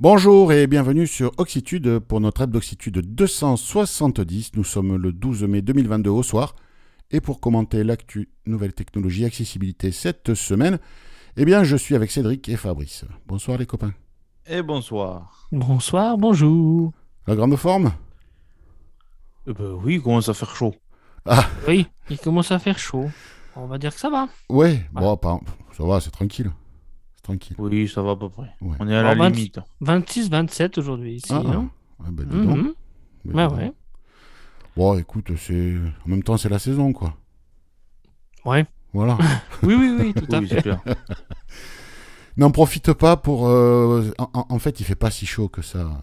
Bonjour et bienvenue sur Oxitude pour notre app d'Oxitude 270. Nous sommes le 12 mai 2022 au soir. Et pour commenter l'actu nouvelle technologie accessibilité cette semaine, eh bien je suis avec Cédric et Fabrice. Bonsoir les copains. Et bonsoir. Bonsoir, bonjour. La grande forme Eh ben oui, il commence à faire chaud. Oui, il commence à faire chaud. On va dire que ça va. Ouais, bon, pas- ça va, c'est tranquille. Tranquille. Oui, ça va à peu près. Ouais. On est à la Alors, 20 limite. 26, 27 aujourd'hui ici. Ah, ah, ben, dis donc. Mhm. Ben, Ouais, dis donc. ouais. Bon, écoute, c'est en même temps c'est la saison quoi. Ouais. Voilà. Oui, oui, oui, tout à Oui, fait. N'en profite pas pour. euh, en, fait, il fait pas si chaud que ça.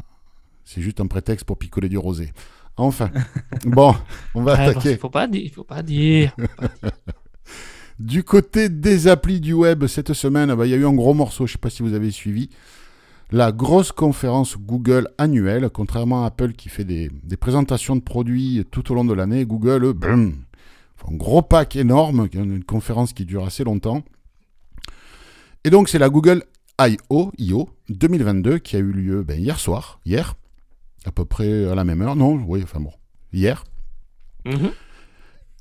C'est juste un prétexte pour picoler du rosé. Enfin. bon, on va Ouais, attaquer. Il faut pas dire. Faut pas dire. Du côté des applis du web, cette semaine, bah, il y a eu un gros morceau, je ne sais pas si vous avez suivi. La grosse conférence Google annuelle, contrairement à Apple qui fait des, présentations de produits tout au long de l'année, Google, un gros pack énorme, une conférence qui dure assez longtemps. Et donc c'est la Google I.O. IO 2022 qui a eu lieu ben, hier soir, hier, à peu près à la même heure, non, oui, enfin bon, hier. Mhm.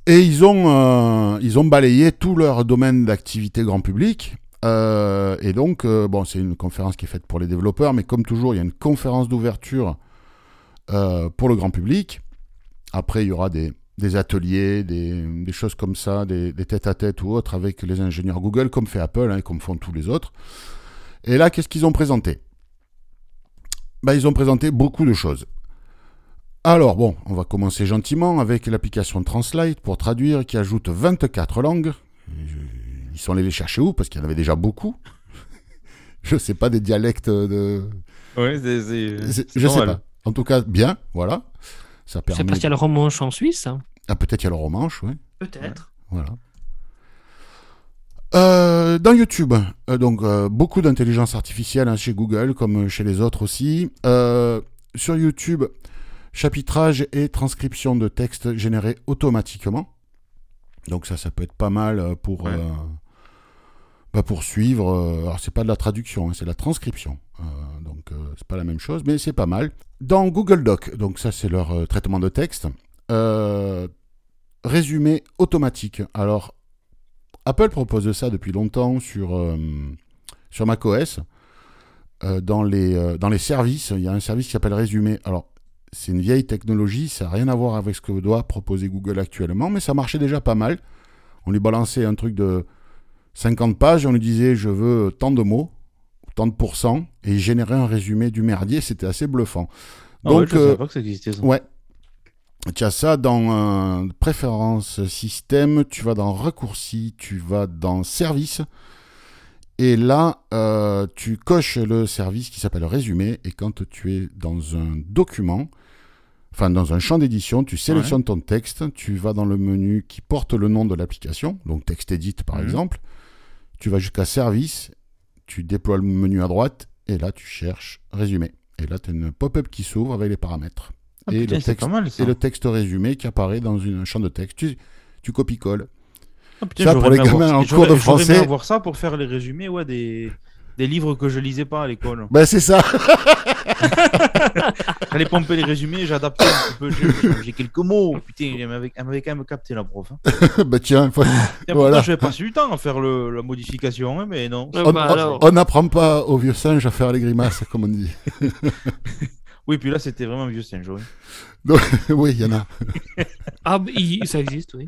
Et ils ont, euh, ils ont balayé tout leur domaine d'activité grand public. Euh, et donc, euh, bon, c'est une conférence qui est faite pour les développeurs, mais comme toujours, il y a une conférence d'ouverture pour le grand public. Après, il y aura des, des ateliers, des, des choses comme ça, des, des tête-à-tête ou autres avec les ingénieurs Google, comme fait Apple hein, et comme font tous les autres. Et là, qu'est-ce qu'ils ont présenté? Ben, Ils ont présenté beaucoup de choses. Alors bon, on va commencer gentiment avec l'application Translate pour traduire qui ajoute 24 langues. Ils sont allés les chercher où? Parce qu'il y en avait déjà beaucoup. Je sais pas des dialectes de... Ouais, c'est. c'est- c'est- c'est Je sais pas. En tout cas, bien, voilà. Ça C'est permet... parce qu'il y a le romanche en Suisse. hein. Ah, peut-être il y a le romanche, oui. Peut-être. Voilà. Euh, dans YouTube, euh, donc euh, beaucoup d'intelligence artificielle hein, chez Google, comme chez les autres aussi. Euh, sur YouTube, chapitrage et transcription de textes générés automatiquement. Donc ça, ça peut être pas mal euh, pour, Ouais. euh, bah, pour suivre. euh, alors c'est pas de la traduction, hein, c'est de la transcription. Euh, donc euh, c'est pas la même chose, mais c'est pas mal. Dans Google Doc, donc ça c'est leur traitement de texte. résumé automatique. Alors, Apple propose ça depuis longtemps sur, sur macOS. Dans, les, dans les services, il y a un service qui s'appelle Résumé. Alors, c'est une vieille technologie, ça n'a rien à voir avec ce que doit proposer Google actuellement, mais ça marchait déjà pas mal. On lui balançait un truc de 50 pages, on lui disait je veux tant de mots, tant de pourcents, et il générait un résumé du merdier, c'était assez bluffant. Ah ouais, Donc, je savais euh, pas que ça existait ça. Ouais. Tu as ça dans euh, préférences système, tu vas dans raccourci, tu vas dans service. Et là, euh, tu coches le service qui s'appelle résumé. Et quand tu es dans un document, enfin dans un champ d'édition, tu sélectionnes ton texte, tu vas dans le menu qui porte le nom de l'application, donc texte edit par Mhm. exemple. Tu vas jusqu'à service, tu déploies le menu à droite, et là tu cherches résumé. Et là, tu as une pop-up qui s'ouvre avec les paramètres Ah, et putain, le texte- pas mal ça. et le texte résumé qui apparaît dans une- un champ de texte. Tu, tu copies-colles. Ah, ça, pour les gamins avoir- en cours de français. ça pour faire les résumés ouais, des... des livres que je lisais pas à l'école. Ben, c'est ça. J'allais pomper les résumés, j'adaptais un petit peu, j'ai quelques mots. Putain, elle m'avait quand même capté la prof. Hein. ben, tiens, faut- Et Voilà. Je n'avais pas su le temps à faire le, la modification, hein, mais non. On bah, alors. on n'apprend pas aux vieux singes à faire les grimaces, comme on dit. Oui, puis là, c'était vraiment vieux singe. oui. Donc, oui, il y en a. Ah, bah, il- ça existe, oui.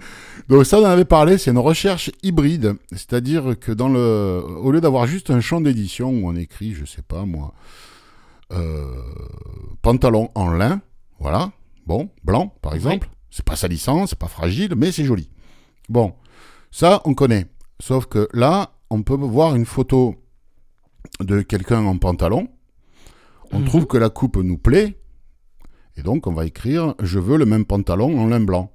Donc ça, on en avait parlé, c'est une recherche hybride. C'est-à-dire que dans le, au lieu d'avoir juste un champ d'édition où on écrit, je sais pas moi, euh, pantalon en lin, voilà, bon, blanc par exemple, c'est pas salissant, c'est pas fragile, mais c'est joli. Bon, ça on connaît. Sauf que là, on peut voir une photo de quelqu'un en pantalon. On trouve que la coupe nous plaît. Et donc, on va écrire Je veux le même pantalon en lin blanc.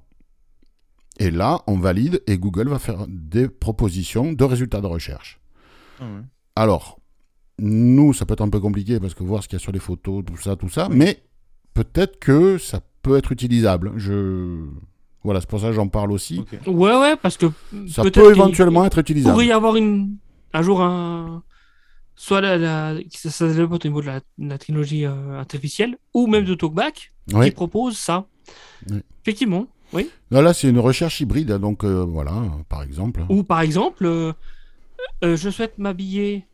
Et là, on valide et Google va faire des propositions de résultats de recherche. Ah. Alors, nous, ça peut être un peu compliqué parce que voir ce qu'il y a sur les photos, tout ça, tout ça, mais peut-être que ça peut être utilisable. Je... Voilà, c'est pour ça que j'en parle aussi. Ouais, ouais, parce que Ça peut éventuellement être il utilisable. pourrait y avoir une... un jour un... soit la, la- ça, se développe au niveau de la, la technologie euh, artificielle, ou même de TalkBack, qui Oui. propose ça. Oui. Effectivement, oui. Là, là, c'est une recherche hybride, donc euh, voilà, par exemple. Ou par exemple, euh, je souhaite m'habiller.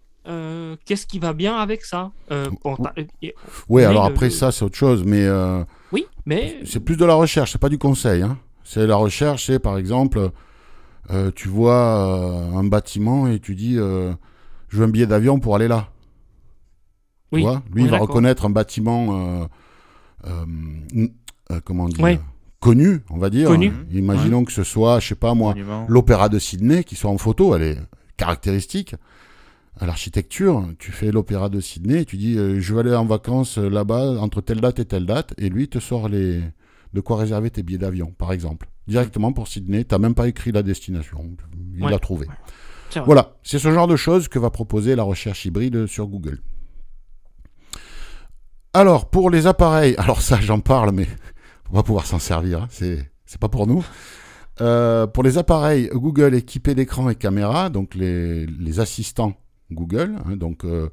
Qu'est-ce qui va bien avec ça bon, Oui, alors après le- ça, c'est autre chose, mais Oui, mais c'est plus de la recherche, c'est pas du conseil. Hein. C'est la recherche, c'est par exemple, tu vois un bâtiment et tu dis, je veux un billet d'avion pour aller là. oui. Tu vois Lui, il va reconnaître un bâtiment, euh, euh, euh, comment dire, connu, on va dire. Connu. Imaginons que ce soit, je sais pas moi, l'opéra de Sydney qui soit en photo, elle est caractéristique. À l'architecture, tu fais l'opéra de Sydney, tu dis euh, je vais aller en vacances là-bas entre telle date et telle date, et lui il te sort les de quoi réserver tes billets d'avion, par exemple, directement pour Sydney. T'as même pas écrit la destination, il Ouais. l'a trouvé. Voilà, c'est ce genre de choses que va proposer la recherche hybride sur Google. Alors pour les appareils, alors ça j'en parle, mais on va pouvoir s'en servir, hein, c'est pas pour nous. Euh, pour les appareils Google équipés d'écran et caméra, donc les, assistants Google, hein, donc euh,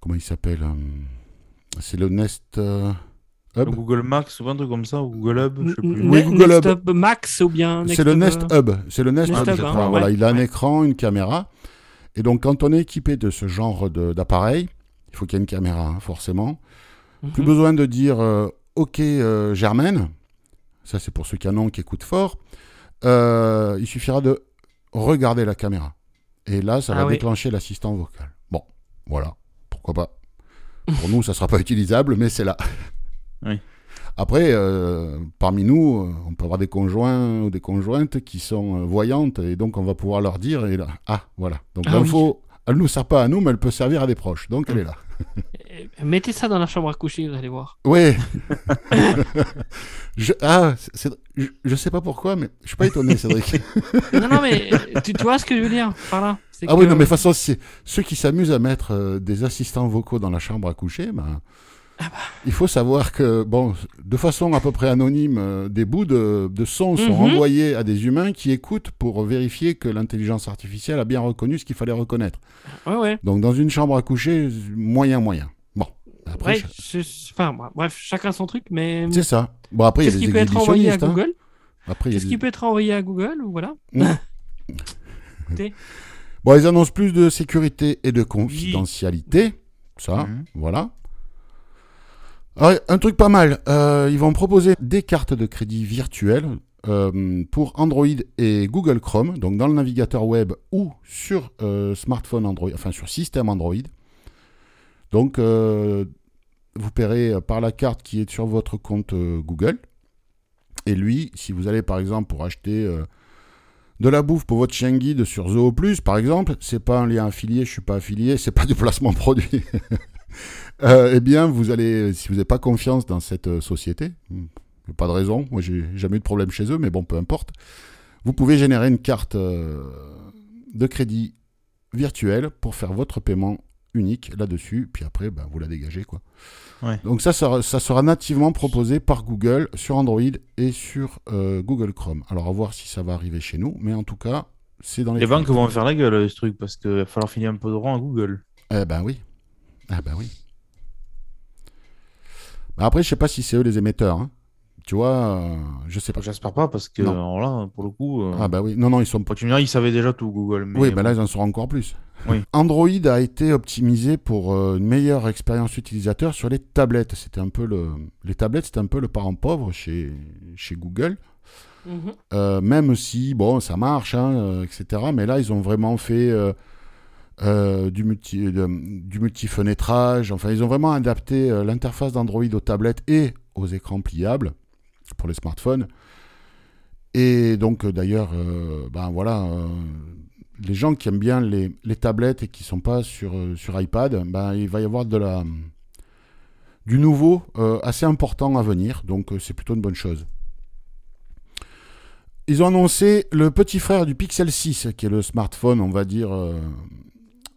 comment il s'appelle euh, C'est le Nest Hub. Google Max ou un truc comme ça, ou Google Hub, je sais plus. Oui, Google Nest Hub. Hub Max ou bien C'est le Nest Hub, Hub. C'est le Nest, Nest Hub. Hub, hein, Voilà, ouais, il a un ouais. écran, une caméra. Et donc, quand on est équipé de ce genre de- d'appareil, il faut qu'il y ait une caméra, hein, forcément. Mhm. Plus besoin de dire euh, OK, euh, Germaine. Ça, c'est pour ceux qui en ont, qui écoutent fort. Euh, il suffira de regarder la caméra. Et là, ça Ah va oui. déclencher l'assistant vocal. Bon, voilà. Pourquoi pas. Pour nous, ça ne sera pas utilisable, mais c'est là. Oui. Après, euh, parmi nous, euh, on peut avoir des conjoints ou des conjointes qui sont euh, voyantes, et donc on va pouvoir leur dire, et là, ah, voilà. Donc Ah l'info, elle ne nous sert pas à nous, mais elle peut servir à des proches. Donc elle est là. Mettez ça dans la chambre à coucher, vous allez voir. Oui. je, ah, je, je sais pas pourquoi, mais je suis pas étonné, Cédric. non, non, mais tu, tu vois ce que je veux dire par là ah oui, non, mais de toute façon, ceux qui s'amusent à mettre euh, des assistants vocaux dans la chambre à coucher, ben, Ah bah. il faut savoir que, bon, de façon à peu près anonyme, euh, des bouts de, de son sont Mhm. envoyés à des humains qui écoutent pour vérifier que l'intelligence artificielle a bien reconnu ce qu'il fallait reconnaître. Ouais, ouais. Donc, dans une chambre à coucher, moyen, moyen. Bon, après, Ouais, je- je- enfin, bref, bref, chacun son truc, mais c'est ça. Bon, après, il y a qu'est-ce des qui peut être envoyé à hein. Google Après, Qu'est-ce des- qui peut être envoyé à Google ou voilà Bon, ils annoncent plus de sécurité et de confidentialité. Ça, Mhm. voilà. Ah, un truc pas mal. euh, ils vont proposer des cartes de crédit virtuelles euh, pour Android et Google Chrome, donc dans le navigateur web ou sur euh, smartphone Android, enfin sur système Android. Donc, vous paierez par la carte qui est sur votre compte Google. Et lui, si vous allez par exemple pour acheter de la bouffe pour votre chien guide sur Zoo Plus, par exemple, c'est pas un lien affilié, je suis pas affilié, c'est pas du placement produit. Euh, eh bien, vous allez, si vous n'avez pas confiance dans cette euh, société, hmm, pas de raison, moi j'ai jamais eu de problème chez eux, mais bon, peu importe, vous pouvez générer une carte euh, de crédit virtuelle pour faire votre paiement unique là-dessus, puis après, ben, vous la dégagez, quoi. Ouais. Donc ça, ça, ça sera nativement proposé par Google sur Android et sur euh, Google Chrome. Alors à voir si ça va arriver chez nous, mais en tout cas, c'est dans les. Les banques vont faire la gueule, ce truc, parce qu'il va falloir finir un peu de rang à Google. Eh ben oui. Ah ben oui. Bah après, je sais pas si c'est eux les émetteurs. hein. Tu vois, euh, je sais pas. J'espère pas, parce que Non. alors là, pour le coup, euh, Ah bah oui. Non, non, ils sont pas. quand tu me diras, ils savaient déjà tout, Google. Mais Oui, ben bon. là, ils en sauront encore plus. Oui. Android a été optimisé pour euh, une meilleure expérience utilisateur sur les tablettes. C'était un peu le... Les tablettes, c'était un peu le parent pauvre chez, chez Google. Mhm. Euh, même si, bon, ça marche, hein, euh, etc. Mais là, ils ont vraiment fait euh, euh, du, multi, multifenêtrage. Enfin, ils ont vraiment adapté euh, l'interface d'Android aux tablettes et aux écrans pliables pour les smartphones. Et donc, euh, d'ailleurs, euh, ben voilà, euh, les gens qui aiment bien les, tablettes et qui sont pas sur, euh, iPad, ben, il va y avoir de la, du nouveau euh, assez important à venir. Donc, euh, c'est plutôt une bonne chose. Ils ont annoncé le petit frère du Pixel 6, qui est le smartphone, on va dire, euh,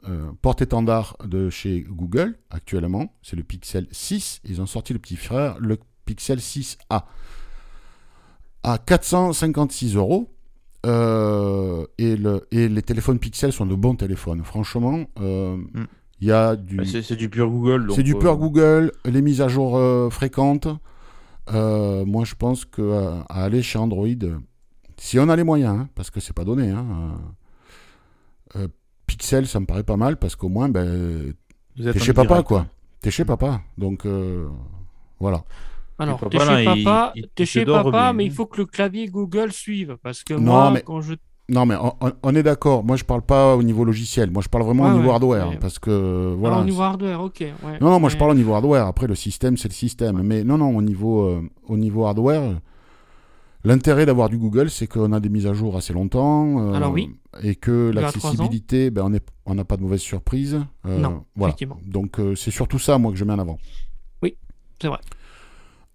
euh, porte-étendard de chez Google actuellement. C'est le Pixel 6. Ils ont sorti le petit frère, le Pixel 6A, à 456 euros. Euh, et, le, et les téléphones Pixel sont de bons téléphones. Franchement, euh, Mm. Il y a du. Bah, c'est du pur Google. C'est du pur euh, Google, les mises à jour euh, fréquentes. Euh, moi, je pense que euh, à aller chez Android, si on a les moyens, hein, parce que c'est pas donné, hein, euh, euh, Pixel, ça me paraît pas mal parce qu'au moins, ben, vous êtes t'es chez papa, direct. quoi. T'es chez papa, donc euh, voilà. Alors, papa, t'es chez papa, il- t'es il chez dort papa, mais il faut que le clavier Google suive. Parce que Non, moi, mais- quand je. Non, mais on, est d'accord. Moi, je parle pas au niveau logiciel. Moi, je parle vraiment Ouais, au niveau ouais, hardware, ouais. parce que voilà. Ah, au niveau hardware, ok. ouais. Non, non, moi je parle au niveau hardware. Après, le système, c'est le système. Mais non, non, au niveau, euh, au niveau hardware, l'intérêt d'avoir du Google, c'est qu'on a des mises à jour assez longtemps. euh, Alors oui. Et que l'accessibilité, ben, on n'a pas de mauvaise surprise. euh, Non, voilà. effectivement. Donc, euh, c'est surtout ça, moi, que je mets en avant. C'est vrai.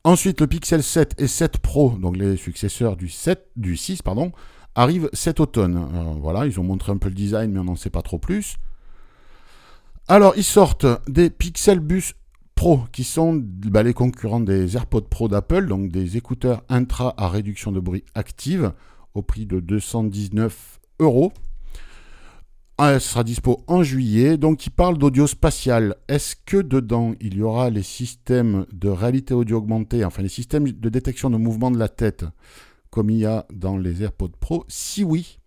Ensuite, le Pixel 7 et 7 Pro, donc les successeurs du 7, du 6, pardon, arrivent cet automne. Voilà, ils ont montré un peu le design, mais on n'en sait pas trop plus. Alors, ils sortent des Pixel Bus Pro, qui sont bah, les concurrents des AirPods Pro d'Apple, donc des écouteurs intra à réduction de bruit active, au prix de 219 euros. Ah, ce sera dispo en juillet. Donc, il parle d'audio spatial. Est-ce que dedans, il y aura les systèmes de réalité audio augmentée, enfin les systèmes de détection de mouvement de la tête, comme il y a dans les AirPods Pro? Si oui,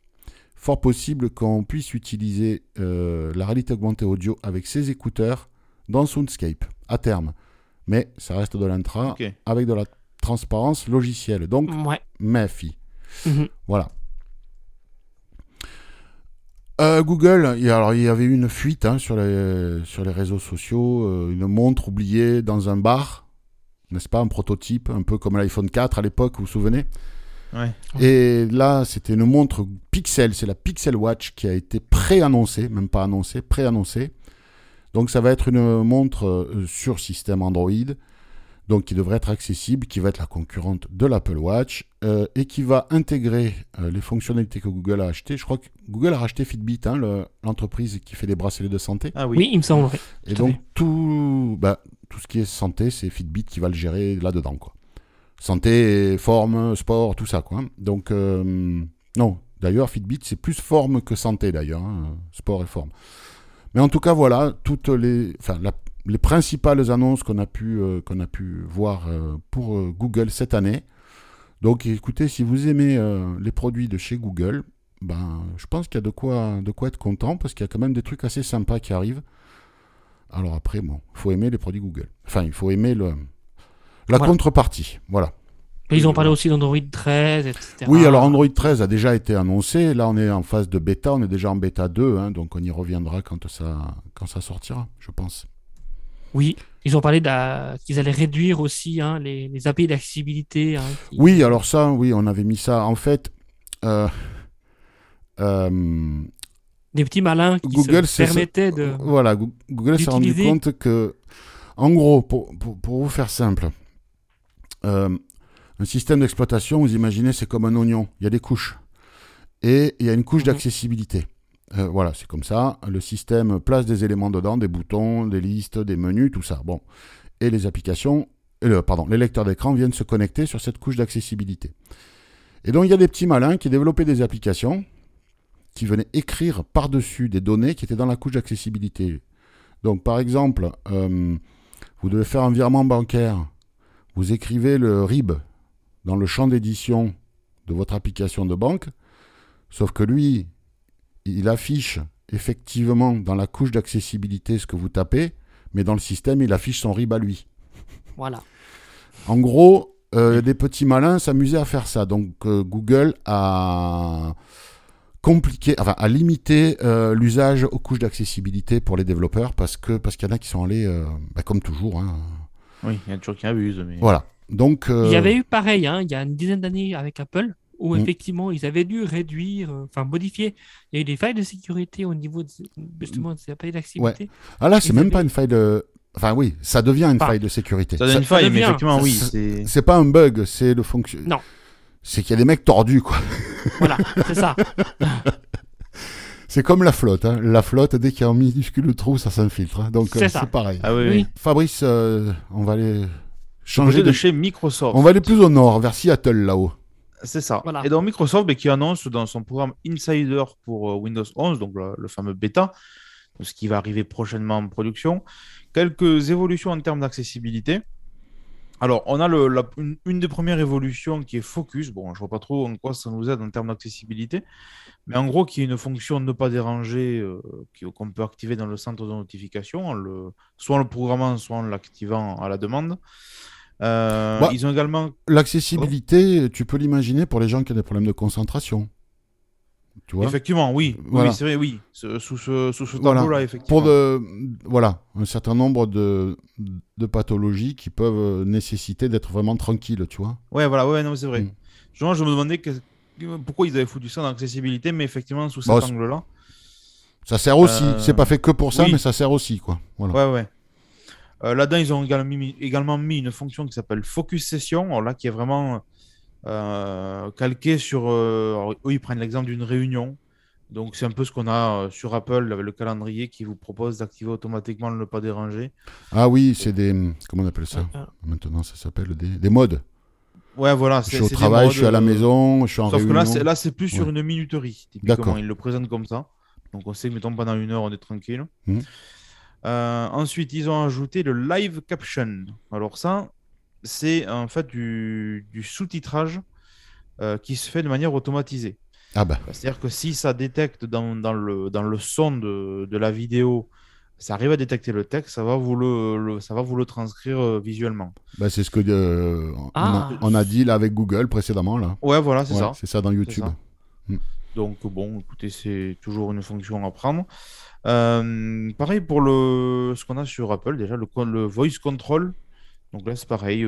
fort possible qu'on puisse utiliser euh, la réalité augmentée audio avec ces écouteurs dans Soundscape, à terme. Mais ça reste de l'intra avec de la transparence logicielle. Donc, Ouais. Mhm. Voilà. Euh, Google, il y, a- alors, il y avait eu une fuite hein, sur, les, sur les réseaux sociaux, euh, une montre oubliée dans un bar, n'est-ce pas, un prototype, un peu comme l'iPhone 4 à l'époque, vous vous souvenez? Ouais. Et là, c'était une montre Pixel, c'est la Pixel Watch qui a été pré-annoncée, même pas annoncée, pré-annoncée. Donc ça va être une montre euh, sur système Android, donc qui devrait être accessible, qui va être la concurrente de l'Apple Watch, euh, et qui va intégrer euh, les fonctionnalités que Google a achetées. Je crois que Google a racheté Fitbit, hein, le- l'entreprise qui fait des bracelets de santé. Ah Oui. oui. il me semble. oui. Et Tout donc tout, bah, tout ce qui est santé, c'est Fitbit qui va le gérer là-dedans. quoi. Santé, forme, sport, tout ça. Quoi. Donc, euh, non, d'ailleurs, Fitbit, c'est plus forme que santé, d'ailleurs. hein, sport et forme. Mais en tout cas, voilà, toutes les, enfin, la- les principales annonces qu'on a, pu, euh, qu'on a pu voir euh, pour euh, Google cette année. Donc, écoutez, si vous aimez les produits de chez Google, ben, je pense qu'il y a de quoi, de quoi être content parce qu'il y a quand même des trucs assez sympas qui arrivent. Alors après, bon, il faut aimer les produits Google. Enfin, il faut aimer le, la Voilà. contrepartie. Voilà. Ils ont parlé aussi d'Android 13, etc. Oui, alors Android 13 a déjà été annoncé. Là, on est en phase de bêta. On est déjà en bêta 2. hein, donc, on y reviendra quand ça, quand ça sortira, je pense. Oui, ils ont parlé qu'ils allaient réduire aussi hein, les, les API d'accessibilité. hein, qui- Oui, alors ça, oui, on avait mis ça. En fait, euh, euh, Des petits malins qui Google, se permettaient de. Voilà, Goo- Google s'est rendu compte que, en gros, pour, pour, pour vous faire simple, euh, un système d'exploitation, vous imaginez, c'est comme un oignon. Il y a des couches. Et il y a une couche Mhm. d'accessibilité. Euh, voilà, c'est comme ça. Le système place des éléments dedans, des boutons, des listes, des menus, tout ça. Bon. Et les applications, et le, pardon, les lecteurs d'écran viennent se connecter sur cette couche d'accessibilité. Et donc, il y a des petits malins qui développaient des applications qui venaient écrire par-dessus des données qui étaient dans la couche d'accessibilité. Donc, par exemple, euh, vous devez faire un virement bancaire. Vous écrivez le RIB dans le champ d'édition de votre application de banque, sauf que lui, il affiche effectivement dans la couche d'accessibilité ce que vous tapez, mais dans le système, il affiche son RIB à lui. Voilà. En gros, euh, des petits malins s'amusaient à faire ça. Donc euh, Google a compliqué, enfin a limité euh, l'usage aux couches d'accessibilité pour les développeurs parce que parce qu'il y en a qui sont allés, euh, bah, comme toujours. hein. Oui, il y a toujours qui abuse. Mais... Voilà. Donc euh, Il y avait eu pareil, hein, il y a une dizaine d'années avec Apple, où Mm. effectivement ils avaient dû réduire, euh, enfin modifier. Il y a eu des failles de sécurité au niveau de, justement de ces API d'accessibilité. ah là c'est même avaient- pas une faille de, enfin oui, ça devient une Enfin, faille de sécurité. Ça Ça- une faille, mais devient- effectivement, ça- oui. ça- c'est- pas un bug, c'est le fonction. Non. C'est qu'il y a des mecs tordus quoi. Voilà, c'est ça. C'est comme la flotte. hein. La flotte, dès qu'il y a un minuscule trou, ça s'infiltre. hein. Donc C'est euh, ça. c'est pareil. Ah oui, Oui. oui. Fabrice, euh, on va aller Changer de de. chez Microsoft. On va aller plus au nord, vers Seattle là-haut. C'est ça. Voilà. Et donc Microsoft, qui annonce dans son programme Insider pour euh, Windows 11, donc le, le fameux bêta, ce qui va arriver prochainement en production. Quelques évolutions en termes d'accessibilité. Alors, on a le, la- une, une des premières évolutions qui est Focus. Bon, je vois pas trop en quoi ça nous aide en termes d'accessibilité, mais en gros, qui est une fonction ne pas déranger euh, qu'on peut activer dans le centre de notification, en le, soit en le programmant, soit en l'activant à la demande. Euh, Bah, ils ont également L'accessibilité, tu peux l'imaginer pour les gens qui ont des problèmes de concentration. Tu vois? Effectivement, oui. Oui, Voilà. oui, c'est vrai, oui. Ce- sous ce, sous ce Voilà. tableau-là, effectivement. Pour de, voilà, un certain nombre de, de pathologies qui peuvent nécessiter d'être vraiment tranquille, tu vois. Ouais, voilà, ouais, non, c'est vrai. Mm. Je me demandais que- pourquoi ils avaient foutu ça dans l'accessibilité, mais effectivement, sous Bah, cet c'est- angle-là. Ça sert aussi. Euh, C'est pas fait que pour ça, oui. mais ça sert aussi, quoi. Voilà. Ouais, ouais. Euh, Là-dedans, ils ont également mis, également mis une fonction qui s'appelle Focus Session, alors là, qui est vraiment euh, calquée sur. euh, alors, eux, ils prennent l'exemple d'une réunion. Donc, c'est un peu ce qu'on a euh, sur Apple avec le calendrier qui vous propose d'activer automatiquement le ne pas déranger. Ah oui, c'est des. Comment on appelle ça Ah, Maintenant, ça s'appelle des, des modes. Ouais, voilà. Je c'est- suis au travail, modes, je suis à la maison, je suis en Sauf réunion. que là, c'est, là, c'est plus sur Ouais. une minuterie. Typiquement, D'accord. ils le présentent comme ça. Donc, on sait que, mettons, pendant une heure, on est tranquille. Mhm. Euh, ensuite, ils ont ajouté le live caption. Alors, ça, c'est en fait du, du sous-titrage euh, qui se fait de manière automatisée. Ah bah, C'est-à-dire que si ça détecte dans, dans le, dans le son de, de la vidéo, ça arrive à détecter le texte, ça va vous le, le- ça va vous le transcrire euh, visuellement. bah c'est ce que euh, on, Ah. a, on a dit là avec Google précédemment là. Ouais, voilà, c'est Ouais, ça. C'est ça dans YouTube. ça. Donc bon, écoutez, c'est toujours une fonction à prendre. Euh, pareil pour le, ce qu'on a sur Apple, déjà le, le voice control. Donc là, c'est pareil,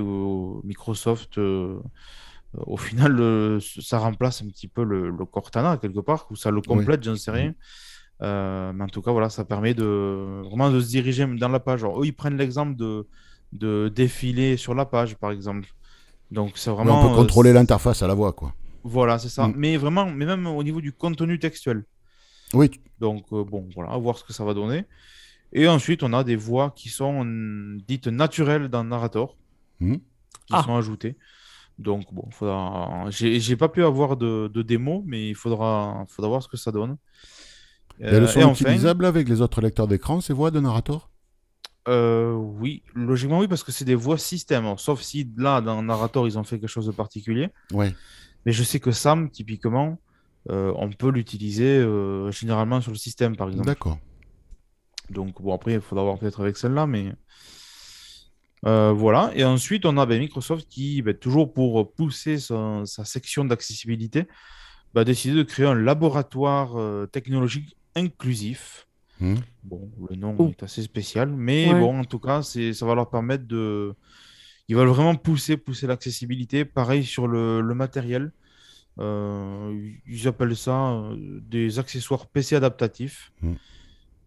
Microsoft, euh, au final, euh, ça remplace un petit peu le, le Cortana quelque part, ou ça le complète, j'en sais rien. Euh, mais en tout cas, voilà, ça permet de vraiment de se diriger dans la page. Alors, eux, ils prennent l'exemple de, de défiler sur la page, par exemple. Donc, c'est Ouais, vraiment. on peut contrôler l'interface à la voix quoi. voilà, c'est ça. Mm. Mais vraiment, mais même au niveau du contenu textuel. Oui, Donc, euh, bon, voilà, à voir ce que ça va donner. Et ensuite, on a des voix qui sont dites naturelles dans Narrator, Mhm. qui Ah. sont ajoutées. Donc, bon, faudra... j'ai pas pu avoir de, de démo, mais il faudra... faudra voir ce que ça donne. Et elles Euh, sont et enfin, utilisables avec les autres lecteurs d'écran, ces voix de narrator? Euh, oui, logiquement, oui, parce que c'est des voix système. Alors, sauf si là, dans Narrator, ils ont fait quelque chose de particulier. Ouais. Mais je sais que Sam, typiquement, euh, on peut l'utiliser euh, généralement sur le système, par exemple. D'accord. Donc, bon, après, il faudra voir peut-être avec celle-là, mais. Euh, voilà. Et ensuite, on a ben, Microsoft qui, ben, toujours pour pousser son- sa section d'accessibilité, a décidé de créer un laboratoire euh, technologique inclusif. Mhm. Bon, le nom Oh. est assez spécial, mais Ouais. bon, en tout cas, c'est, ça va leur permettre de. Ils veulent vraiment pousser, pousser l'accessibilité. Pareil sur le, le matériel. Euh, ils appellent ça euh, des accessoires PC adaptatifs. Mhm.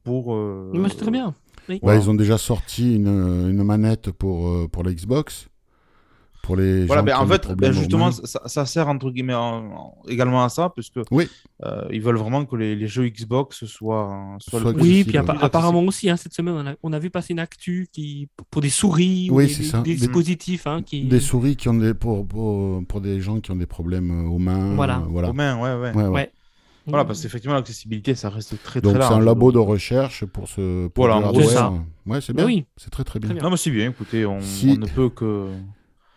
Pour. euh, Mais c'est très bien. Oui. Ouais, Voilà. ils ont déjà sorti une, une manette pour, pour la Xbox. Pour les Voilà, gens ben, qui en ont des fait, ben, justement, ça, ça sert entre guillemets en- en- également à ça, parce que Oui. euh, ils veulent vraiment que les, les jeux Xbox soient, soient le Soit plus- Oui, puis appa- apparemment aussi, hein, cette semaine, on a, on a vu passer une actu qui, pour des souris ou Oui, des, c'est des- ça. des dispositifs. hein, qui... Des souris qui ont des, pour, pour, pour des gens qui ont des problèmes euh, aux mains. Voilà. euh, voilà. aux mains, ouais, ouais. Ouais, ouais. Ouais. Voilà, parce qu'effectivement, l'accessibilité, ça reste très, très Donc c'est un labo de recherche pour ce pour Voilà, du en gros, c'est hardware. Ouais, c'est bien. oui. C'est très très bien. Très bien. Non, mais c'est bien, écoutez, on, Si- on ne peut que,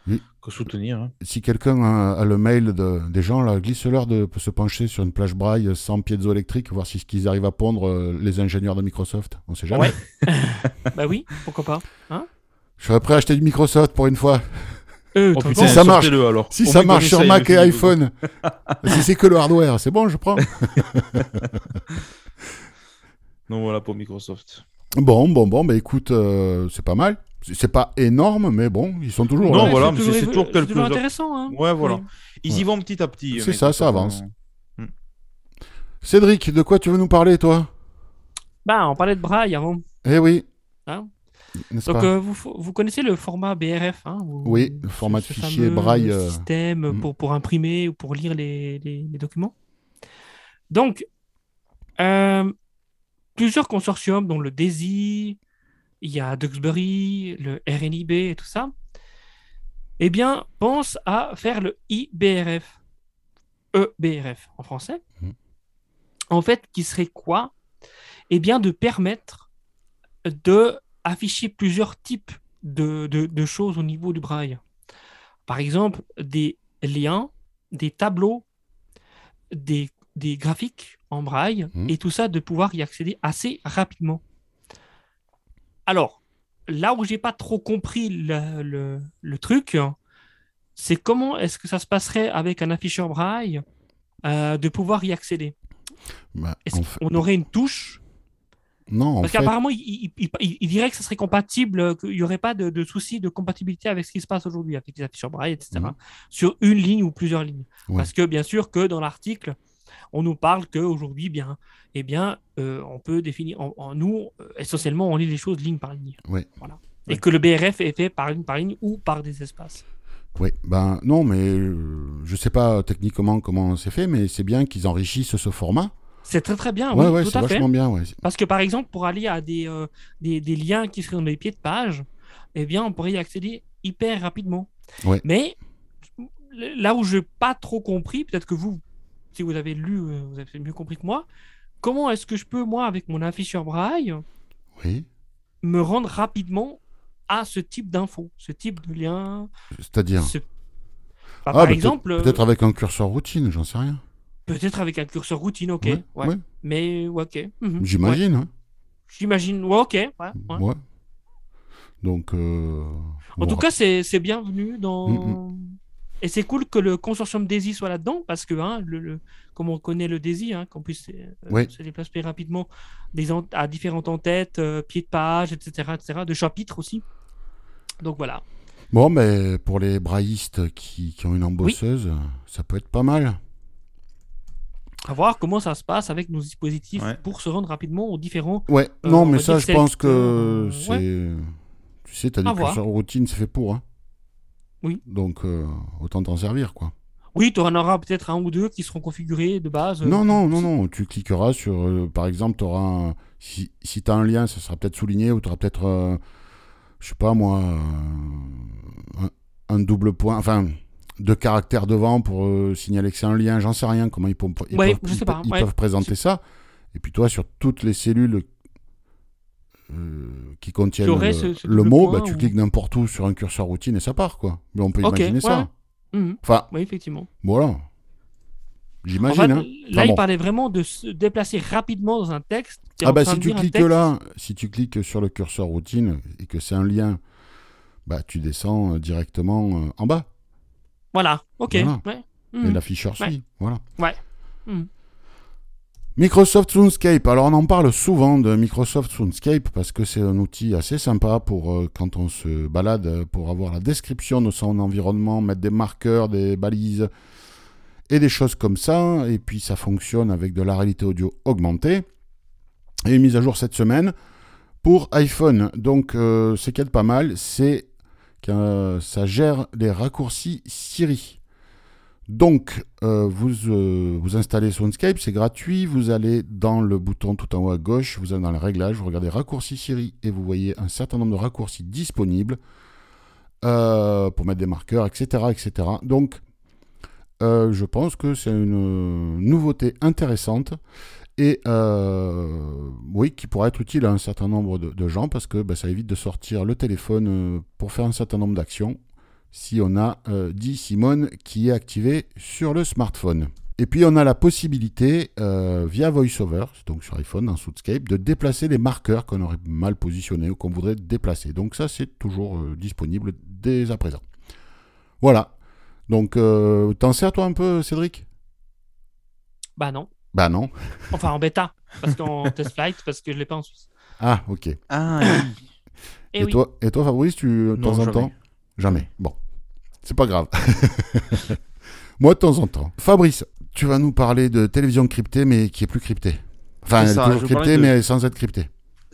Oui. que soutenir. hein. Si quelqu'un a, a le mail de, des gens, là, glisse-leur de se pencher sur une plage braille sans piezoélectrique, voir si ce qu'ils arrivent à pondre euh, les ingénieurs de Microsoft. On sait jamais. Ouais. bah oui, pourquoi pas. Hein Je serais prêt à acheter du Microsoft pour une fois. Euh, Oh putain, Si ça marche- alors. Si ça marche sur Mac et iPhone, si c'est que le hardware, c'est bon, je prends. Donc voilà pour Microsoft. Bon, bon, bon, bah écoute, euh, c'est pas mal. C'est c'est pas énorme, mais bon, ils sont toujours Non, là. voilà, mais c'est- c'est toujours quelques- toujours intéressant. Hein. Ouais, voilà. Oui. Ils y vont petit à petit. C'est euh, ça, ça avance. euh, Cédric, de quoi tu veux nous parler, toi? Bah, on parlait de braille avant. Eh oui. Hein? Donc, pas? euh, vous, vous connaissez le format BRF hein, vous- Oui, le format de fichier braille, euh, système mm. pour, pour imprimer ou pour lire les, les- les documents. Donc, euh, plusieurs consortiums, dont le DESI, il y a Duxbury, le RNIB et tout ça, eh bien, pensent à faire le IBRF. EBRF en français. Mm. En fait, qui serait quoi? Eh bien, de permettre de afficher plusieurs types de, de- de choses au niveau du braille. Par exemple, des liens, des tableaux, des, des graphiques en braille, Mhm. et tout ça, de pouvoir y accéder assez rapidement. Alors, là où j'ai pas trop compris le, le- le truc, c'est comment est-ce que ça se passerait avec un afficheur braille euh, de pouvoir y accéder? Bah, fait- qu'on aurait une touche? Non, Parce qu'apparemment, il, il- il- il- il dirait que ça serait compatible, euh, qu'il n'y aurait pas de, de souci de compatibilité avec ce qui se passe aujourd'hui, avec les afficheurs braille, etc., Mhm. sur une ligne ou plusieurs lignes. Ouais. Parce que, bien sûr, que dans l'article, on nous parle qu'aujourd'hui, bien, eh bien, euh, on peut définir, en, en- nous, euh, essentiellement, on lit les choses ligne par ligne. Ouais. Voilà. Ouais. Et que le BRF est fait par ligne par ligne ou par des espaces. Oui, ben non, mais euh, je sais pas techniquement comment c'est fait, mais c'est bien qu'ils enrichissent ce format. C'est très très bien, ouais, oui, ouais, tout à fait. vachement bien, ouais. Parce que par exemple, pour aller à des, euh, des, des liens qui seraient dans les pieds de page, eh bien, on pourrait y accéder hyper rapidement. Ouais. Mais là où je n'ai pas trop compris, peut-être que vous, si vous avez lu, euh, vous avez mieux compris que moi, comment est-ce que je peux, moi, avec mon afficheur braille, Oui. me rendre rapidement à ce type d'infos, ce type de lien C'est-à-dire. ce- Bah, Ah, Par exemple, euh, Peut-être avec un curseur routine, j'en sais rien. peut-être avec un curseur routine, ok. Ouais, ouais. ouais. Mais, ok. J'imagine. hein. J'imagine, ok. Donc. euh, En tout cas, c'est bienvenu dans. Mm, Et c'est cool que le consortium DAISY soit là-dedans parce que, hein, le, le- comme on connaît le DAISY, hein, qu'on puisse euh, Ouais. se déplacer rapidement des à différentes en-têtes, euh, pieds de page, etc., etc., de chapitres aussi. Donc voilà. Bon, mais pour les braillistes qui, qui ont une embosseuse, ça peut être pas mal. À voir comment ça se passe avec nos dispositifs Ouais. pour se rendre rapidement aux différents. Ouais, Euh, non, on mais ça, je pense que c'est. euh, Tu sais, t'as voir. curseurs routines, c'est fait pour. Hein. Oui. Donc, euh, autant t'en servir, quoi. Oui, tu en auras peut-être un ou deux qui seront configurés de base. euh, Non, non, non, non. Tu cliqueras sur. euh, par exemple, tu auras. Si, si tu as un lien, ça sera peut-être souligné ou tu auras peut-être. euh, je sais pas moi. un, un double point. Enfin. Deux caractères devant pour euh, signaler que c'est un lien, j'en sais rien comment ils, peuvent- ils Ouais, peuvent, je sais ils pas, peuvent- ils ouais. peuvent présenter ça. Et puis toi, sur toutes les cellules euh, qui contiennent le, ce- ce le double mot, bah, tu ou- cliques n'importe où sur un curseur routine et ça part, quoi. Mais on peut imaginer ça. Mhm. Enfin, Oui, effectivement. voilà. En J'imagine, fait, hein. là, Enfin, il parlait vraiment de se déplacer rapidement dans un texte. Ah bah si tu cliques texte. là, si tu cliques sur le curseur routine et que c'est un lien, bah tu descends euh, directement euh, en bas Voilà, ok. Voilà. ouais. et Mhm. l'afficheur Ouais. suit. Voilà. Ouais. Mhm. Microsoft Soundscape. Alors on en parle souvent de Microsoft Soundscape parce que c'est un outil assez sympa pour euh, quand on se balade euh, pour avoir la description de son environnement, mettre des marqueurs, des balises et des choses comme ça. Et puis ça fonctionne avec de la réalité audio augmentée. Et mise à jour cette semaine pour iPhone. Donc euh, ce qui est pas mal, c'est que ça gère les raccourcis Siri. Donc, euh, vous, euh, vous installez Soundscape, c'est gratuit. Vous allez dans le bouton tout en haut à gauche, vous allez dans les réglages, vous regardez raccourcis Siri et vous voyez un certain nombre de raccourcis disponibles euh, pour mettre des marqueurs, etc. etc. Donc, je pense que c'est une nouveauté intéressante et oui, qui pourrait être utile à un certain nombre de, gens parce que bah, ça évite de sortir le téléphone pour faire un certain nombre d'actions si on a euh, dit Simone qui est activé sur le smartphone. Et puis on a la possibilité euh, via VoiceOver, donc sur iPhone, dans Soundscape, de déplacer les marqueurs qu'on aurait mal positionnés ou qu'on voudrait déplacer. Donc ça c'est toujours euh, disponible dès à présent. Voilà. Donc euh, t'en sers toi un peu Cédric? Bah non. Bah non. Enfin, en bêta. Parce qu'en test flight, parce que je l'ai pas en Suisse. Ah ok. Ah, oui. Et, Et, oui. toi, et toi Fabrice, tu de temps en temps? Jamais. Bon. C'est pas grave. Moi de temps en temps. Fabrice, tu vas nous parler de télévision cryptée mais qui est plus cryptée. Enfin, ça, toujours cryptée de- mais sans être cryptée.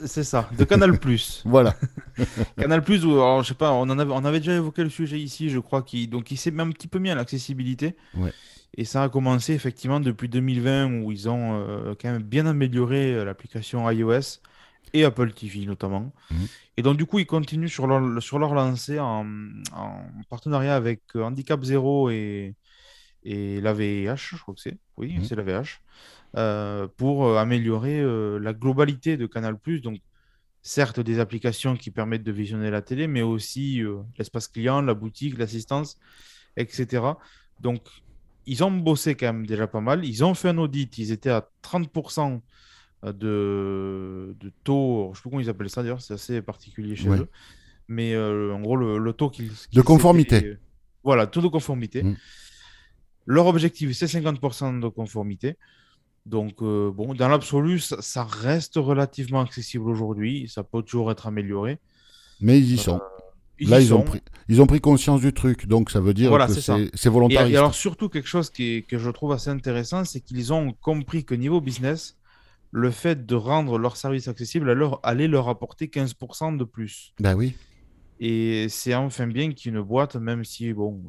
c'est ça, de Canal+. Voilà. Canal+, alors, je sais pas, on, en avait, on avait déjà évoqué le sujet ici, je crois, qui, donc il s'est même un petit peu mis à l'accessibilité. Ouais. Et ça a commencé effectivement depuis 2020 où ils ont euh, quand même bien amélioré euh, l'application iOS et Apple TV notamment. Mhm. Et donc du coup, ils continuent sur leur, sur leur lancée en, en partenariat avec euh, Handicap Zero et, et la VH, je crois que c'est. Oui, Mhm. c'est la VH. euh, pour euh, améliorer euh, la globalité de Canal+. Donc, certes, des applications qui permettent de visionner la télé, mais aussi euh, l'espace client, la boutique, l'assistance, etc. Donc, ils ont bossé quand même déjà pas mal. Ils ont fait un audit. Ils étaient à 30% de, de taux. Je ne sais pas comment ils appellent ça d'ailleurs. C'est assez particulier chez Ouais. eux. Mais euh, en gros, le, le taux qu'ils. De conformité. s'étaient- Voilà, taux de conformité. Mm. Leur objectif, c'est 50% de conformité. Donc, euh, bon, dans l'absolu, ça, ça reste relativement accessible aujourd'hui. Ça peut toujours être amélioré. Mais ils y sont. Ils Là, ils ont, pris, ils ont pris conscience du truc, donc ça veut dire Voilà, que c'est Et, volontariste. et alors surtout quelque chose qui est- que je trouve assez intéressant, c'est qu'ils ont compris que niveau business, le fait de rendre leur service accessible alors, allait leur apporter 15% de plus. Ben oui. Et c'est enfin bien qu'une boîte, même si, bon,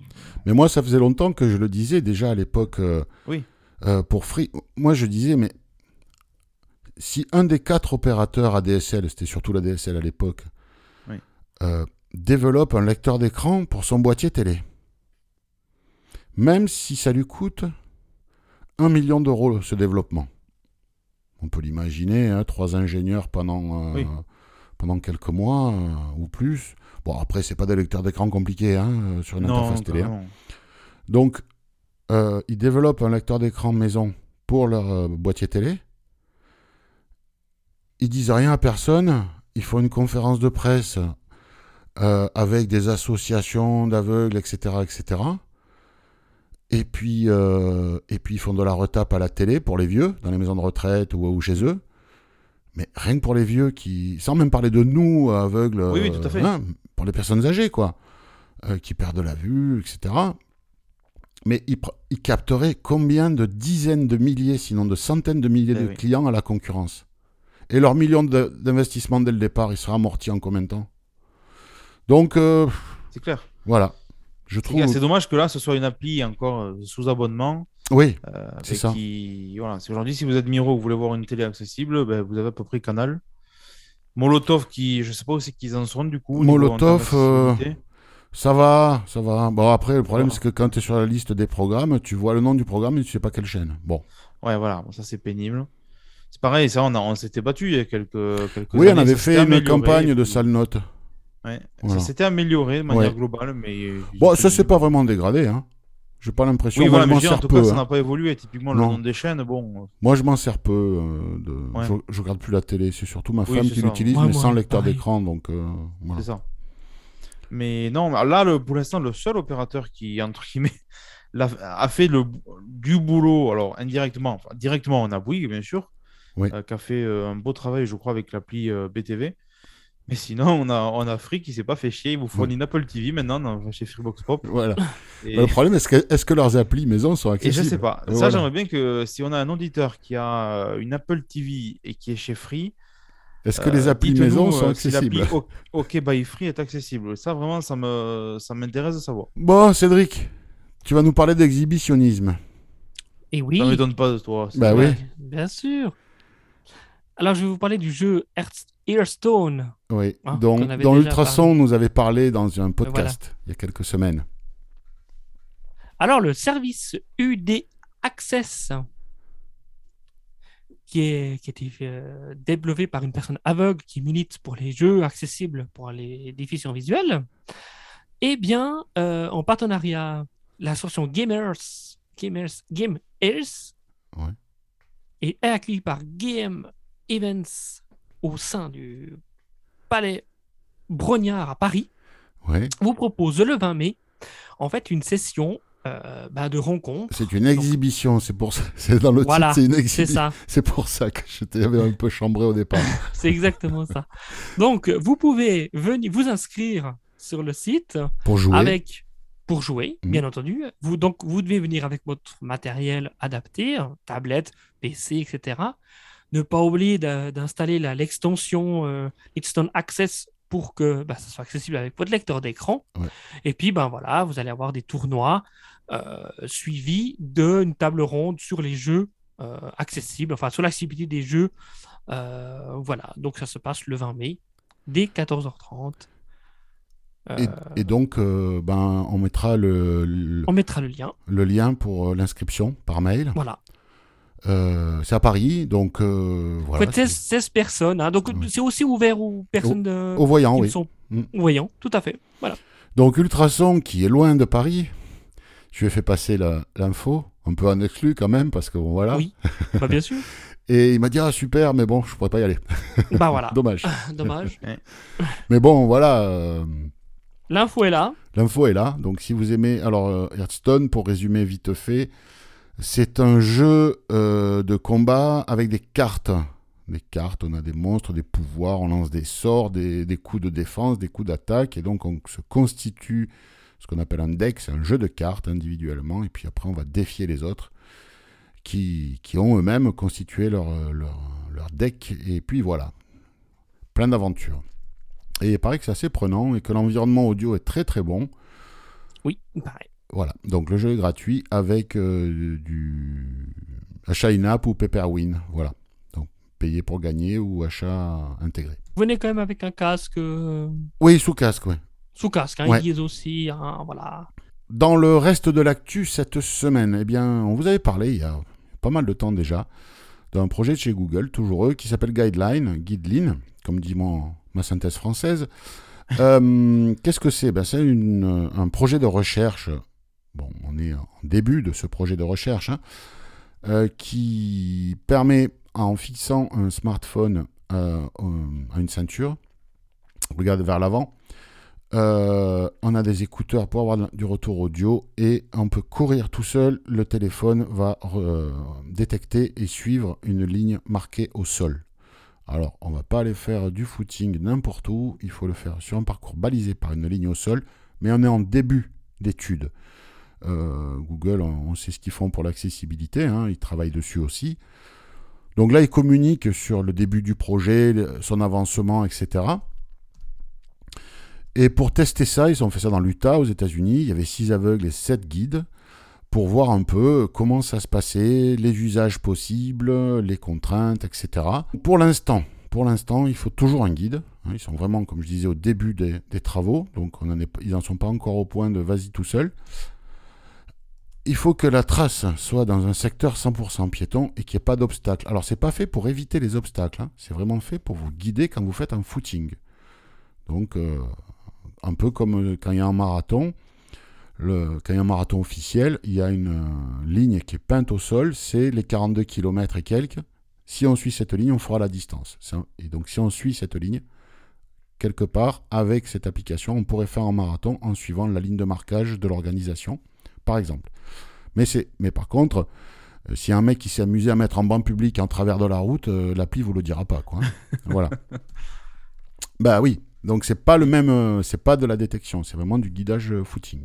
Mais moi, ça faisait longtemps que je le disais déjà à l'époque euh, Oui. euh, pour Free. Moi, je disais, mais si un des quatre opérateurs ADSL, c'était surtout la DSL à l'époque, Oui. euh, développe un lecteur d'écran pour son boîtier télé, même si ça lui coûte un million d'euros ce développement, on peut l'imaginer, hein, trois ingénieurs pendant, euh, Oui. pendant quelques mois euh, ou plus. Bon, après, c'est pas des lecteurs d'écran compliqués hein, euh, sur une non, interface télé. hein. carrément. Donc, euh, ils développent un lecteur d'écran maison pour leur boîtier télé. Ils disent rien à personne. Ils font une conférence de presse avec des associations d'aveugles, etc., etc. Et puis, euh, et puis, ils font de la retape à la télé pour les vieux, dans les maisons de retraite ou, ou chez eux. Mais rien que pour les vieux qui, sans même parler de nous, aveugles, Oui, oui, tout à fait. hein, pour les personnes âgées, quoi, euh, qui perdent la vue, etc. Mais ils, capteraient combien de dizaines de milliers, sinon de centaines de milliers Eh de oui. clients à la concurrence? Et leur million d'investissement dès le départ, il sera amorti en combien de temps? Donc, euh, C'est clair. voilà. Je C'est trouve. clair. C'est dommage que là, ce soit une appli encore euh, sous abonnement. Oui, euh, C'est ça. Qui... Voilà. Aujourd'hui, si vous êtes Miro, vous voulez voir une télé accessible, ben, vous avez à peu près Canal. Molotov, qui, je sais pas où c'est qu'ils en sont du coup. Molotov, d'accessibilité. ça va, ça va. Bon, après, le problème, c'est que quand tu es sur la liste des programmes, tu vois le nom du programme et tu sais pas quelle chaîne. Bon. Ouais, voilà, bon, ça c'est pénible. C'est pareil, ça, on, a- on s'était battu il y a quelques, quelques Oui, on avait fait une campagne de sale note. Ouais, Voilà. Ça s'était amélioré de manière Ouais. globale, mais. euh, Bon, ça, c'est pas vraiment dégradé. Hein. J'ai pas l'impression. Oui, voilà, mais je dire, en tout peu. cas, ça hein. n'a pas évolué. Typiquement, le Non. nom des chaînes, bon. Moi, je m'en sers peu. euh, de... Ouais. je, je regarde plus la télé. C'est surtout ma Oui, femme qui l'utilise, Ouais, mais moi, sans lecteur d'écran. Donc, euh, voilà. C'est ça. Mais non, là, le, pour l'instant, le seul opérateur qui, entre guillemets, a fait le, du boulot, alors indirectement, enfin, directement, on a Bouygues, bien sûr, Oui. euh, qui a fait euh, un beau travail, je crois, avec l'appli euh, BTV. Mais sinon, on a, on a Free qui s'est pas fait chier. Il vous fournit une Apple TV maintenant dans- chez Freebox Pop. Voilà. Et, Bah, le problème, est-ce que, est que leurs applis maison sont et accessibles je sais pas. Ça, Voilà. j'aimerais bien que si on a un auditeur qui a une Apple TV et qui est chez Free, Est-ce que les Euh, applis dites-nous, maison sont euh, si l'appli accessibles OK by Free est accessible. Ça, vraiment, ça me, ça m'intéresse de savoir. Bon, Cédric, tu vas nous parler d'exhibitionnisme. Et oui. Ça ne m'étonne pas de toi. Bah vrai. oui. Bien sûr. Alors, je vais vous parler du jeu Hearth- Hearthstone. Oui, Ah, dont, qu'on avait dont déjà Ultrason nous avait parlé dans un podcast il y a quelques semaines. Alors, le service UD Access, qui, est, qui a été euh, développé par une personne aveugle qui milite pour les jeux accessibles pour les déficients visuels, eh bien, euh, en partenariat, l'association Gamers, Gamers, Game Ears, Ouais. est accueillie par Game Events au sein du Palais Brognard à Paris Ouais. vous propose le 20 mai, en fait, une session euh, bah, de rencontre. C'est une exhibition, c'est pour ça. C'est dans le Voilà, titre, c'est une exhibition. C'est pour ça que je t'avais un peu chambré au départ. c'est exactement ça. Donc, vous pouvez venir vous inscrire sur le site Pour jouer. avec pour jouer, Mhm. bien entendu. Vous, donc, vous devez venir avec votre matériel adapté, hein, tablette, PC, etc. Ne pas oublier d'installer l'extension euh, Hearthstone Access pour que bah, ça soit accessible avec votre lecteur d'écran. Ouais. Et puis, ben voilà, vous allez avoir des tournois euh, suivis d'une table ronde sur les jeux euh, accessibles, enfin sur l'accessibilité des jeux. Euh, voilà, donc ça se passe le 20 mai, dès 14h30. Et, et donc, ben, on mettra le, le, On mettra le lien. le lien pour l'inscription par mail. Voilà. Euh, c'est à Paris, donc euh, voilà. être 16, 16 personnes. hein. Donc, Ouais. c'est aussi ouvert aux personnes de... Au voyant, qui oui. sont Mm. voyants. Tout à fait. Voilà. Donc Ultrason, qui est loin de Paris, je lui ai fait passer l'info, un peu en exclu quand même, parce que bon, voilà. Oui. bah, bien sûr. Et il m'a dit, ah super, mais bon, je pourrais pas y aller. Bah voilà. Dommage. Dommage. mais bon, voilà, euh, L'info est là. l'info est là. Donc si vous aimez, alors euh, Hearthstone, pour résumer vite fait, c'est un jeu euh, de combat avec des cartes. Des cartes, on a des monstres, des pouvoirs, on lance des sorts, des, coups de défense, des coups d'attaque, et donc on se constitue ce qu'on appelle un deck, c'est un jeu de cartes individuellement, et puis après on va défier les autres qui, qui ont eux-mêmes constitué leur, leur, leur deck, et puis voilà, plein d'aventures. Et il paraît que c'est assez prenant et que l'environnement audio est très très bon. Oui, pareil. Voilà, donc le jeu est gratuit avec euh, du achat in-app ou Pepperwin. Voilà, donc payer pour gagner ou achat intégré. Venez quand même avec un casque euh, Oui, sous casque, oui. sous casque. Hein, Ouais. Ils aussi. hein, voilà. Dans le reste de l'actu cette semaine, eh bien, on vous avait parlé il y a pas mal de temps déjà d'un projet de chez Google, toujours eux, qui s'appelle Guideline, Guideline, comme dit mon, ma synthèse française. Euh, Qu'est-ce que c'est? Ben, C'est un projet de recherche. Bon, on est en début de ce projet de recherche hein, euh, qui permet, en fixant un smartphone euh, à une ceinture, regarde vers l'avant, euh, on a des écouteurs pour avoir du retour audio et on peut courir tout seul. Le téléphone va détecter et suivre une ligne marquée au sol. Alors, on va pas aller faire du footing n'importe où. Il faut le faire sur un parcours balisé par une ligne au sol. Mais on est en début d'étude. Euh, Google, on, sait ce qu'ils font pour l'accessibilité. hein, ils travaillent dessus aussi. Donc là, ils communiquent sur le début du projet, son avancement, etc. Et pour tester ça, ils ont fait ça dans l'Utah, aux États-Unis. Il y avait 6 aveugles et 7 guides pour voir un peu comment ça se passait, les usages possibles, les contraintes, etc. Pour l'instant, pour l'instant, il faut toujours un guide. hein. Ils sont vraiment, comme je disais, au début des, travaux, donc on en ils n'en sont pas encore au point de vas-y tout seul. Il faut que la trace soit dans un secteur 100% piéton et qu'il n'y ait pas d'obstacles. Alors, c'est pas fait pour éviter les obstacles, hein. c'est vraiment fait pour vous guider quand vous faites un footing. Donc, euh, un peu comme euh, quand il y a un marathon, quand il y a un marathon officiel, il y a une euh, ligne qui est peinte au sol, c'est les 42 km et quelques. Si on suit cette ligne, on fera la distance. Et donc, si on suit cette ligne, quelque part, avec cette application, on pourrait faire un marathon en suivant la ligne de marquage de l'organisation, par exemple. Mais, c'est, mais par contre, euh, si un mec qui s'est amusé à mettre en banc public en travers de la route, euh, l'appli vous le dira pas, quoi. hein. voilà. Bah oui. Donc c'est pas le même, euh, c'est pas de la détection, c'est vraiment du guidage euh, footing.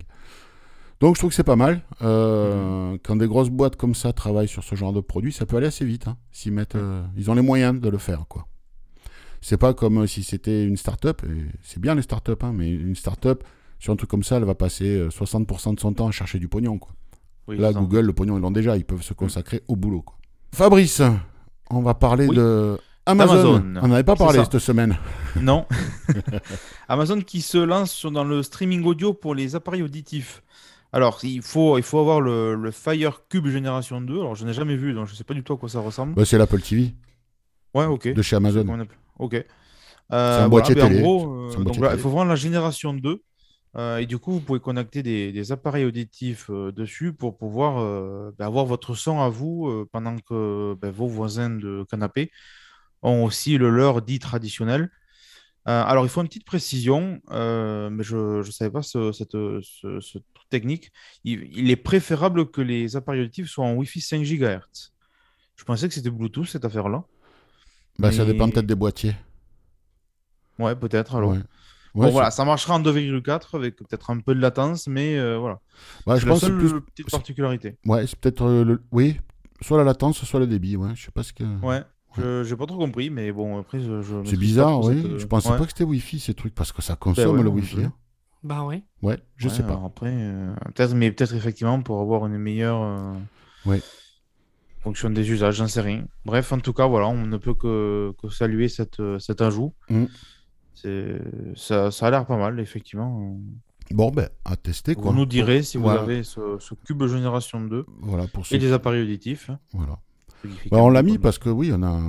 Donc je trouve que c'est pas mal. Euh, Quand des grosses boîtes comme ça travaillent sur ce genre de produit, ça peut aller assez vite. hein, mettent, euh, ils ont les moyens de le faire, quoi. C'est pas comme si c'était une start-up. C'est bien les start-up, hein, mais une start-up sur un truc comme ça, elle va passer euh, 60% de son temps à chercher du pognon, quoi. Oui, Là. Google, le pognon, ils l'ont déjà. Ils peuvent se consacrer au boulot. Quoi. Fabrice, on va parler Oui. de Amazon. Amazon. On n'avait pas parlé cette semaine. Non. Amazon qui se lance dans le streaming audio pour les appareils auditifs. Alors, il faut, il faut avoir le, le Fire Cube Génération 2. Alors, je n'ai jamais vu, donc je ne sais pas du tout à quoi ça ressemble. Bah, c'est l'Apple TV Ouais, ok. de chez Amazon. Ok. un Euh, boîtier ben, télé. En gros, euh, un boîtier là, il télé. faut vraiment la génération 2. Euh, et du coup, vous pouvez connecter des, des appareils auditifs euh, dessus pour pouvoir euh, ben, avoir votre son à vous pendant que ben, vos voisins de canapé ont aussi le leur dit traditionnel. Alors, il faut une petite précision, mais je ne savais pas ce, cette, ce- ce truc technique. Il, il est préférable que les appareils auditifs soient en Wi-Fi 5 GHz. Je pensais que c'était Bluetooth, cette affaire-là. Bah, Ça dépend peut-être des boîtiers. Ouais, peut-être. Alors, Ouais. Bon, voilà, ça marchera en 2,4 avec peut-être un peu de latence, mais euh, voilà. ouais, je C'est la pense seule plus. petite particularité. Ouais, c'est peut-être euh, le. Oui, soit la latence, soit le débit. Ouais, je sais pas ce que. Ouais, je j'ai pas trop compris, mais bon, après, je. je C'est bizarre, oui. cette, euh, Je pensais ouais. pas que c'était Wi-Fi ces trucs parce que ça consomme ouais, le Wi-Fi. je- hein. Bah ouais. Ouais, je Ouais, sais pas. après, euh, peut-être, mais peut-être effectivement pour avoir une meilleure euh, Ouais. fonction des usages, j'en sais rien. Bref, en tout cas, voilà, on ne peut que, que saluer cette, cet ajout. Mm. Ça, ça a l'air pas mal, effectivement. Bon, ben, à tester, quoi. Vous nous direz si vous Voilà. avez ce, ce Cube Génération 2 Voilà, pour et des appareils auditifs. Voilà. Bah, quand on l'a mis parce que oui, on a,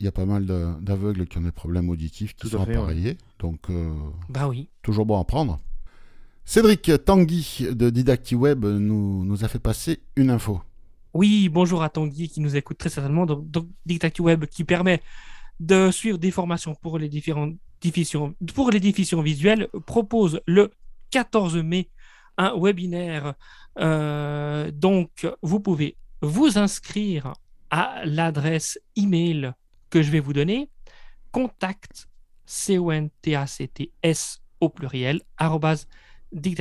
il y a pas mal d'aveugles qui ont des problèmes auditifs qui Tout sont fait, ouais. appareillés. Donc, euh, Bah oui. toujours bon à prendre. Cédric Tanguy de DidactiWeb nous, nous a fait passer une info. Oui, bonjour à Tanguy qui nous écoute très certainement. Donc, donc DictacuWeb qui permet de suivre des formations pour les différentes diffusions, pour les visuelles propose le 14 mai un webinaire. Euh, donc, vous pouvez vous inscrire à l'adresse email que je vais vous donner contact c o n t a c t s au pluriel arrobase d i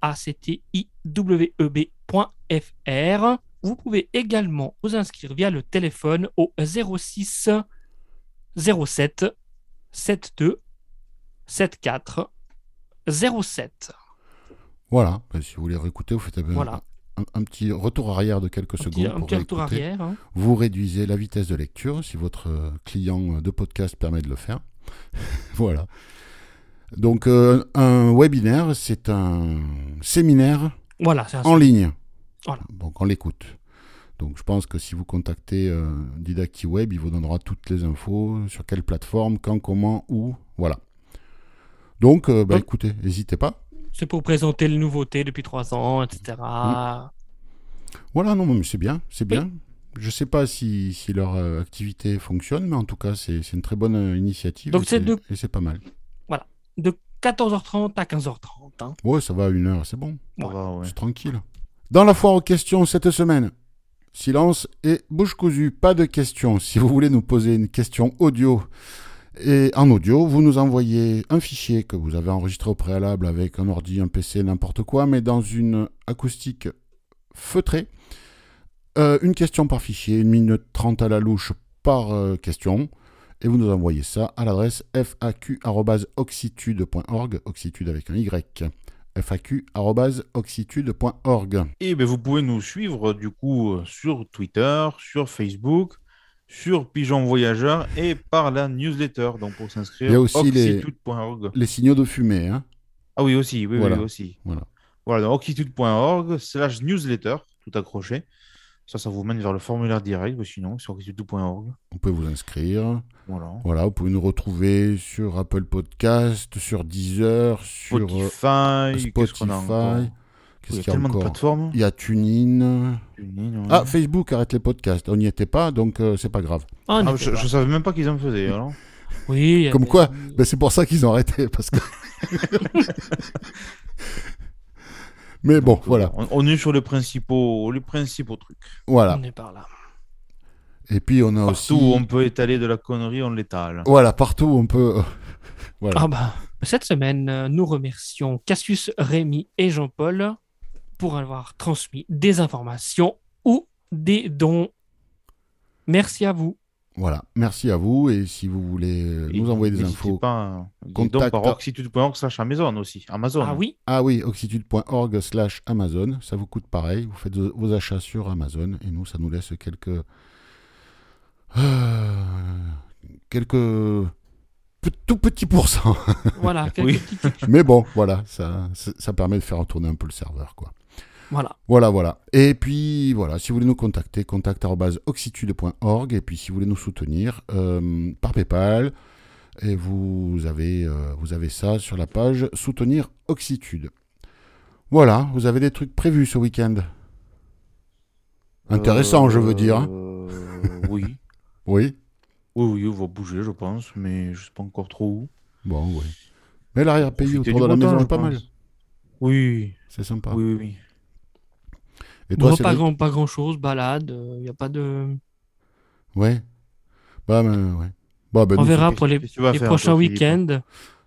a c t i w e b.fr. Vous pouvez également vous inscrire via le téléphone au 06 07 72 74 07. Voilà, bah, si vous voulez réécouter, vous faites un, Voilà. un- un petit retour arrière de quelques Un secondes petit, un pour petit retour réécouter. arrière. hein. Vous réduisez la vitesse de lecture si votre euh, client de podcast permet de le faire. voilà. Donc, euh, un webinaire, c'est un séminaire Voilà, en ligne. Voilà. Donc, on l'écoute. Donc, je pense que si vous contactez euh, DidactiWeb, il vous donnera toutes les infos sur quelle plateforme, quand, comment, où. Voilà. Donc, euh, bah, Donc- écoutez, n'hésitez pas. C'est pour présenter les nouveautés depuis trois ans, etc. Mm. Voilà, non, mais c'est bien, c'est bien. Je sais pas si, si leur euh, activité fonctionne, mais en tout cas, c'est c'est une très bonne euh, initiative. Donc et c'est de- et c'est pas mal. De 14h30 à 15h30. hein. Ouais, ça va à une heure, c'est bon, Ça Ouais. va, ouais. c'est tranquille. Dans la foire aux questions cette semaine, silence et bouche cousue, pas de questions. Si vous voulez nous poser une question audio et en audio, vous nous envoyez un fichier que vous avez enregistré au préalable avec un ordi, un PC, n'importe quoi, mais dans une acoustique feutrée. Euh, une question par fichier, une minute 30 à la louche par euh, question. Et vous nous envoyez ça à l'adresse faq.oxitude.org, oxitude avec un Y. faq.oxitude.org. Et ben, vous pouvez nous suivre du coup sur Twitter, sur Facebook, sur Pigeon Voyageur et par la newsletter. Donc pour s'inscrire, Il y a aussi les- oxitude.org. Les signaux de fumée, hein Ah oui, aussi, oui, Voilà. oui, aussi. Voilà. Voilà, donc oxitude.org slash newsletter, tout accroché. Ça, ça vous mène vers le formulaire direct, ou sinon, sur oxitude.org. Vous pouvez vous inscrire. Voilà. Voilà, vous pouvez nous retrouver sur Apple Podcast, sur Deezer, sur euh, Spotify, qu'est-ce qu'on a encore Spotify. Il y a qu'il y a tellement de encore plateformes. Il y a TuneIn. TuneIn, ouais. Ah, Facebook arrête les podcasts. On n'y était pas, donc euh, c'est pas grave. Ah, Ah, je, je savais même pas qu'ils en faisaient. Alors. Oui. il y a Comme des- quoi Ben, c'est pour ça qu'ils ont arrêté. Parce que... Mais bon, Donc, euh, voilà. On, on est sur les principaux, les principaux trucs. voilà. On est par là. Et puis on a Partout aussi. où on peut étaler de la connerie, on l'étale. Voilà, partout où on peut. voilà. Ah bah, cette semaine, euh, nous remercions Cassius, Rémi et Jean-Paul pour avoir transmis des informations ou des dons. Merci à vous. Voilà. Merci à vous. Et si vous voulez euh, Et nous envoyer des infos. Pas, contact- par oxitude.org slash Amazon aussi. Amazon. Ah oui, Ah oui, oxitude.org slash Amazon. Ça vous coûte pareil. Vous faites vos achats sur Amazon. Et nous, ça nous laisse quelques. euh, quelques. Tout petits pourcents. voilà, quelques Oui. petits- Mais bon, voilà. Ça, ça ça permet de faire tourner un peu le serveur, quoi. Voilà. Voilà, voilà. Et puis, voilà, si vous voulez nous contacter, contact.oxitude.org. Et puis, si vous voulez nous soutenir, euh, par PayPal. Et vous avez, euh, vous avez ça sur la page Soutenir Oxitude. Voilà, vous avez des trucs prévus ce week-end Intéressant, je veux dire. Euh, oui. Oui Oui, oui, on va bouger, je pense, mais je sais pas encore trop où. Bon, oui. Mais l'arrière-pays autour de la maison, c'est pas pense. mal. Oui, C'est sympa. oui, oui, oui. Et toi, Bon, c'est pas, grand, pas grand chose, balade, il n'y a pas de. Ouais. Bah, ben, ouais. Bah, ben, On nous, verra pour les, prochains week-ends.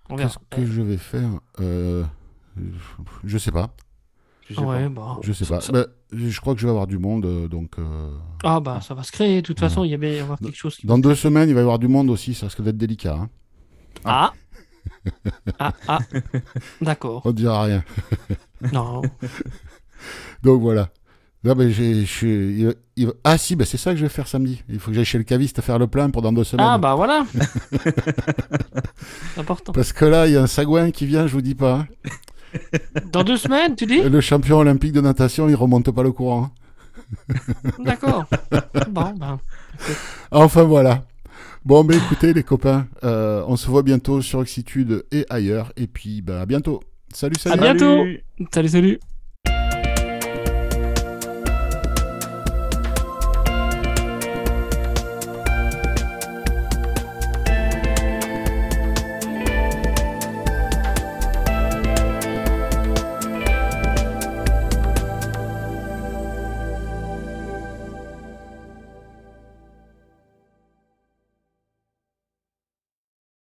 On. Qu'est-ce que je vais faire Euh, Je sais pas. Je sais Ouais, pas. bah, Je sais pas. ça- Bah, je crois que je vais avoir du monde, euh, donc... euh, Ah bah ça va se créer. De toute façon, il y a bien y avoir quelque chose qui. Dans deux semaines, il va y avoir du monde aussi, ça risque d'être délicat. hein. Ah. ah ah. D'accord. On ne dira rien. Non. Donc voilà. Non, mais j'ai- je suis- Ah si, bah, c'est ça que je vais faire samedi. Il faut que j'aille chez le caviste faire le plein pour dans deux semaines. Ah bah voilà. Important. Parce que là, il y a un sagouin qui vient, je vous dis pas. hein. Dans deux semaines, tu dis? Le champion olympique de natation, il remonte pas le courant. hein. D'accord. Bon, ben. Enfin voilà. Bon, mais écoutez les copains, euh, on se voit bientôt sur Oxitude et ailleurs. Et puis, bah, à bientôt. Salut, À salut. bientôt. Salut. Salut, salut.